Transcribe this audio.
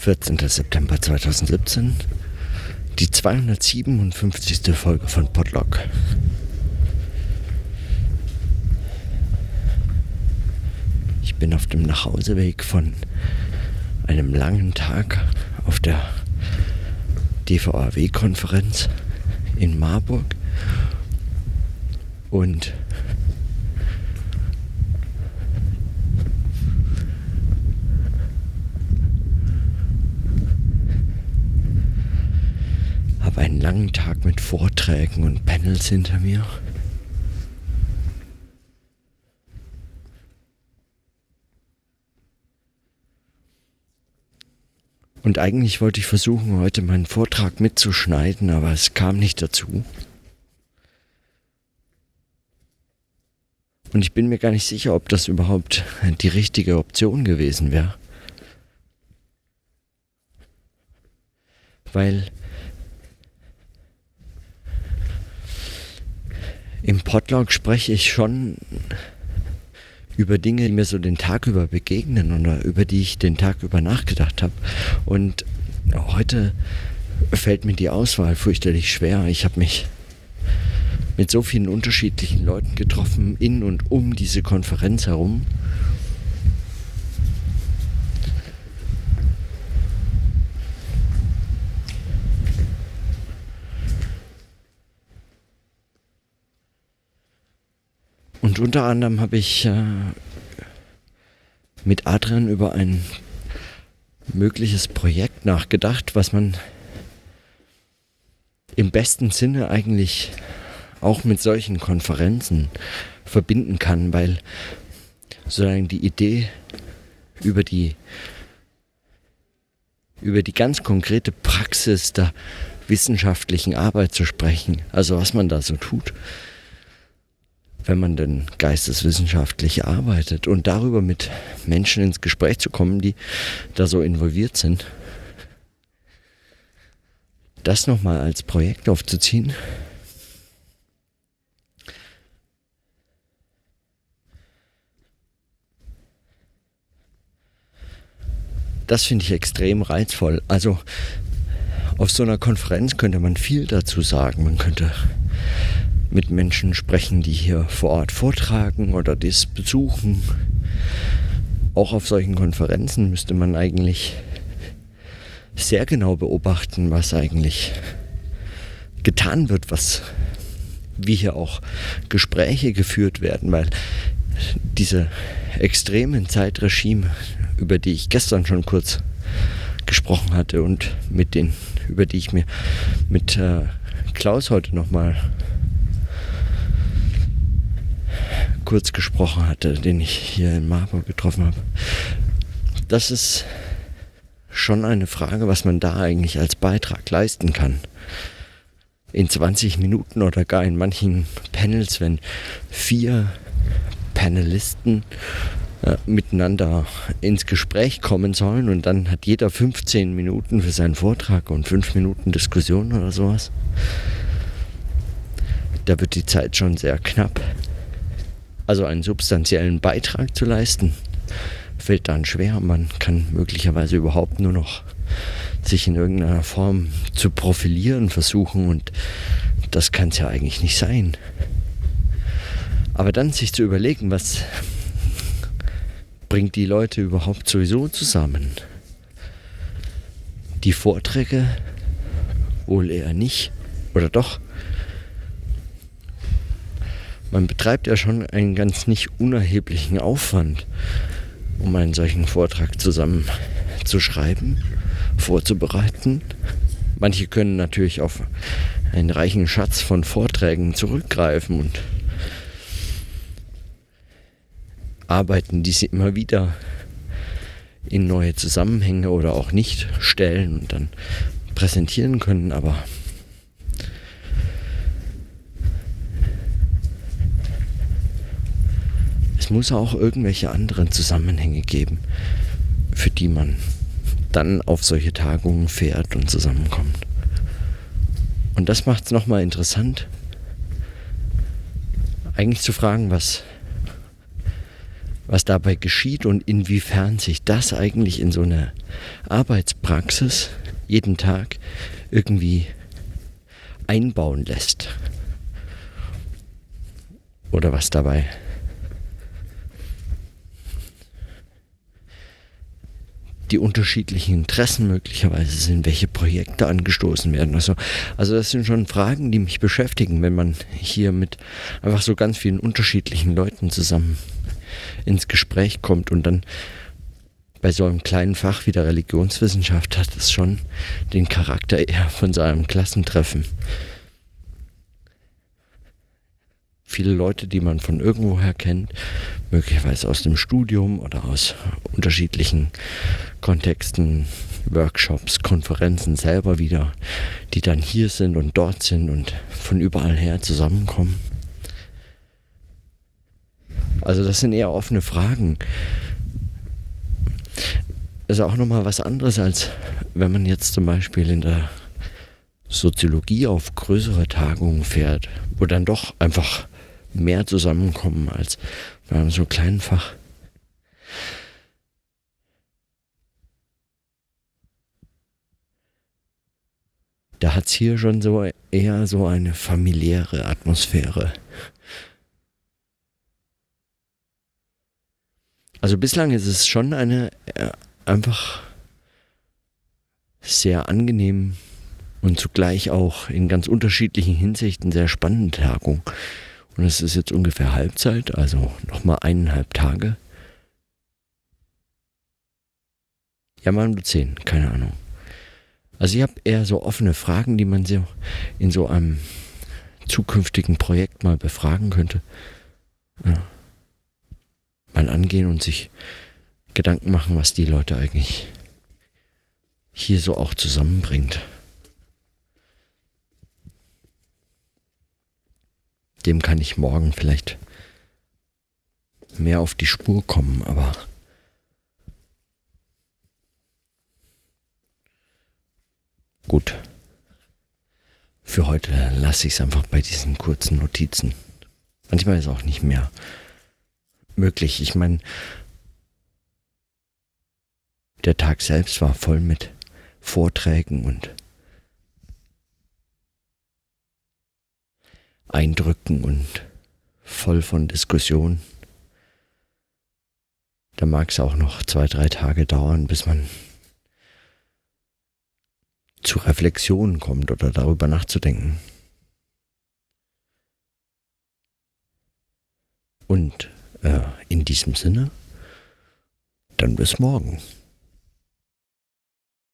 14. September 2017, die 257. Folge von Podlock. Ich bin auf dem Nachhauseweg von einem langen Tag auf der DVAW-Konferenz in Marburg und einen langen Tag mit Vorträgen und Panels hinter mir. Und eigentlich wollte ich versuchen, heute meinen Vortrag mitzuschneiden, aber es kam nicht dazu. Und ich bin mir gar nicht sicher, ob das überhaupt die richtige Option gewesen wäre. Weil im Podlog spreche ich schon über Dinge, die mir so den Tag über begegnen oder über die ich den Tag über nachgedacht habe. Und heute fällt mir die Auswahl fürchterlich schwer. Ich habe mich mit so vielen unterschiedlichen Leuten getroffen, in und um diese Konferenz herum. Und unter anderem habe ich äh, mit Adrian über ein mögliches Projekt nachgedacht, was man im besten Sinne eigentlich auch mit solchen Konferenzen verbinden kann, weil sozusagen die Idee über die über die ganz konkrete Praxis der wissenschaftlichen Arbeit zu sprechen, also was man da so tut, wenn man denn geisteswissenschaftlich arbeitet und darüber mit Menschen ins Gespräch zu kommen, die da so involviert sind, das nochmal als Projekt aufzuziehen, das finde ich extrem reizvoll. Also auf so einer Konferenz könnte man viel dazu sagen. Man könnte mit Menschen sprechen, die hier vor Ort vortragen oder das besuchen. Auch auf solchen Konferenzen müsste man eigentlich sehr genau beobachten, was eigentlich getan wird, was wie hier auch Gespräche geführt werden, weil diese extremen Zeitregime, über die ich gestern schon kurz gesprochen hatte und mit den, über die ich mir mit äh, Klaus heute nochmal kurz gesprochen hatte, den ich hier in Marburg getroffen habe. Das ist schon eine Frage, was man da eigentlich als Beitrag leisten kann. In 20 Minuten oder gar in manchen Panels, wenn vier Panelisten äh, miteinander ins Gespräch kommen sollen und dann hat jeder 15 Minuten für seinen Vortrag und 5 Minuten Diskussion oder sowas. Da wird die Zeit schon sehr knapp also einen substanziellen Beitrag zu leisten, fällt dann schwer. Man kann möglicherweise überhaupt nur noch sich in irgendeiner Form zu profilieren versuchen und das kann es ja eigentlich nicht sein. Aber dann sich zu überlegen, was bringt die Leute überhaupt sowieso zusammen? Die Vorträge wohl eher nicht oder doch? Man betreibt ja schon einen ganz nicht unerheblichen Aufwand, um einen solchen Vortrag zusammen zu schreiben, vorzubereiten. Manche können natürlich auf einen reichen Schatz von Vorträgen zurückgreifen und arbeiten diese immer wieder in neue Zusammenhänge oder auch nicht stellen und dann präsentieren können, aber muss auch irgendwelche anderen Zusammenhänge geben, für die man dann auf solche Tagungen fährt und zusammenkommt. Und das macht es nochmal interessant, eigentlich zu fragen, was, was dabei geschieht und inwiefern sich das eigentlich in so eine Arbeitspraxis jeden Tag irgendwie einbauen lässt. Oder was dabei die unterschiedlichen Interessen möglicherweise sind, welche Projekte angestoßen werden. Also, also das sind schon Fragen, die mich beschäftigen, wenn man hier mit einfach so ganz vielen unterschiedlichen Leuten zusammen ins Gespräch kommt und dann bei so einem kleinen Fach wie der Religionswissenschaft hat es schon den Charakter eher von so einem Klassentreffen. Viele Leute, die man von irgendwoher kennt, möglicherweise aus dem Studium oder aus unterschiedlichen Kontexten, Workshops, Konferenzen selber wieder, die dann hier sind und dort sind und von überall her zusammenkommen. Also das sind eher offene Fragen. Ist auch nochmal was anderes, als wenn man jetzt zum Beispiel in der Soziologie auf größere Tagungen fährt, wo dann doch einfach mehr zusammenkommen als bei einem so kleinen Fach. Da hat es hier schon so eher so eine familiäre Atmosphäre. Also bislang ist es schon eine äh, einfach sehr angenehm und zugleich auch in ganz unterschiedlichen Hinsichten sehr spannende Tagung. Und es ist jetzt ungefähr Halbzeit, also nochmal eineinhalb Tage. Ja, mal nur zehn, keine Ahnung. Also ich habe eher so offene Fragen, die man so in so einem zukünftigen Projekt mal befragen könnte. Ja. Mal angehen und sich Gedanken machen, was die Leute eigentlich hier so auch zusammenbringt. Dem kann ich morgen vielleicht mehr auf die Spur kommen, aber gut. Für heute lasse ich es einfach bei diesen kurzen Notizen. Manchmal ist auch nicht mehr möglich. Ich meine, der Tag selbst war voll mit Vorträgen und Eindrücken und voll von Diskussion. Da mag es auch noch zwei, drei Tage dauern, bis man zu Reflexionen kommt oder darüber nachzudenken. Und äh, in diesem Sinne, dann bis morgen.